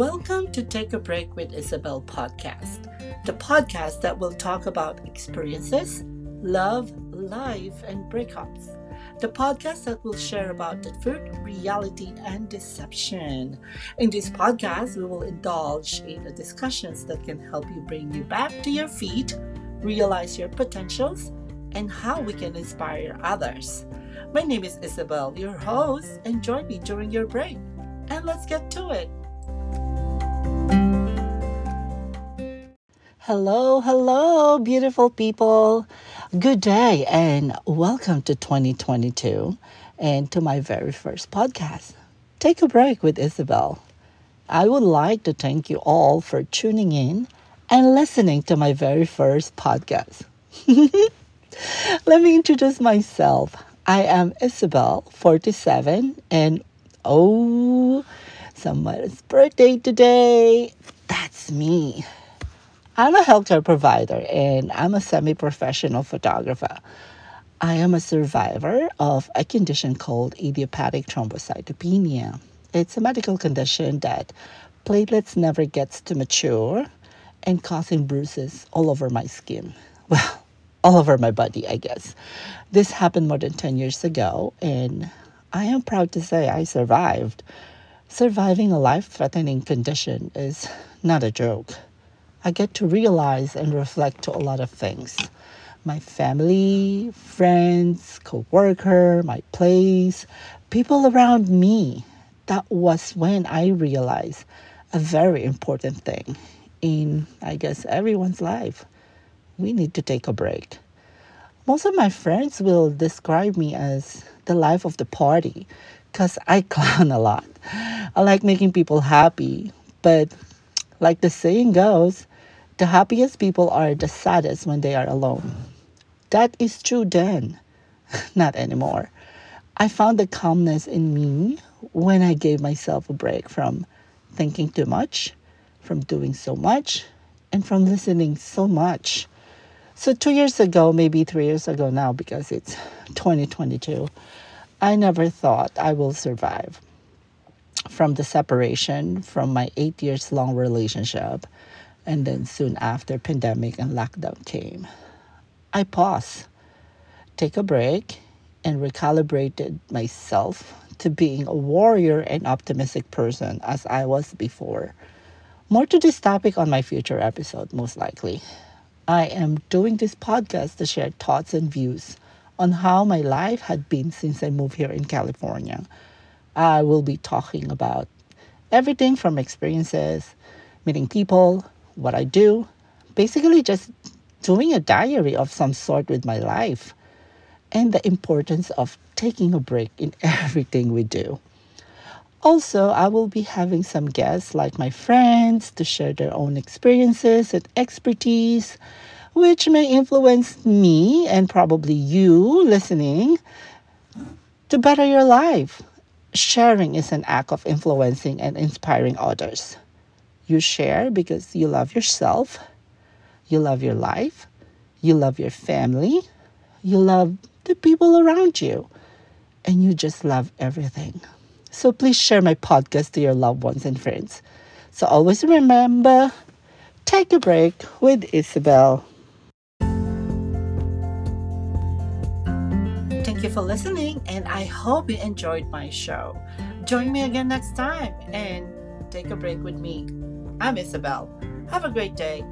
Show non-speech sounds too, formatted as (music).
Welcome to Take a Break with Isabel podcast, the podcast that will talk about experiences, love, life, and breakups. The podcast that will share about the truth, reality, and deception. In this podcast, we will indulge in the discussions that can help you bring you back to your feet, realize your potentials, and how we can inspire others. My name is Isabel, your host, and join me during your break. And let's get to it. Hello, hello, beautiful people. Good day and welcome to 2022 and to my very first podcast. Take a break with Isabel. I would like to thank you all for tuning in and listening to my very first podcast. (laughs) Let me introduce myself. I am Isabel, 47, and oh, someone's birthday today. That's me. I'm a healthcare provider and I'm a semi professional photographer. I am a survivor of a condition called idiopathic thrombocytopenia. It's a medical condition that platelets never gets to mature and causing bruises all over my skin. (laughs) Well, all over my body, I guess. This happened more than 10 years ago and I am proud to say I survived. Surviving a life threatening condition is not a joke. I get to realize and reflect to a lot of things. My family, friends, co-worker, my place, people around me. That was when I realized a very important thing in, I guess, everyone's life. We need to take a break. Most of my friends will describe me as the life of the party because I (laughs) clown a lot. I like making people happy, but like the saying goes, the happiest people are the saddest when they are alone. That is true then, (laughs) not anymore. I found the calmness in me when I gave myself a break from thinking too much, from doing so much, and from listening so much. So, two years ago, maybe three years ago now, because it's 2022, I never thought I will survive from the separation from my eight years long relationship and then soon after pandemic and lockdown came. I paused take a break and recalibrated myself to being a warrior and optimistic person as i was before. More to this topic on my future episode most likely. I am doing this podcast to share thoughts and views on how my life had been since i moved here in california i will be talking about everything from experiences meeting people what I do, basically just doing a diary of some sort with my life, and the importance of taking a break in (laughs) everything we do. Also, I will be having some guests like my friends to share their own experiences and expertise, which may influence me and probably you listening to better your life. Sharing is an act of influencing and inspiring others. You share because you love yourself, you love your life, you love your family, you love the people around you, and you just love everything. So please share my podcast to your loved ones and friends. So always remember take a break with Isabel. Thank you for listening, and I hope you enjoyed my show. Join me again next time and take a break with me. I'm Isabel. Have a great day.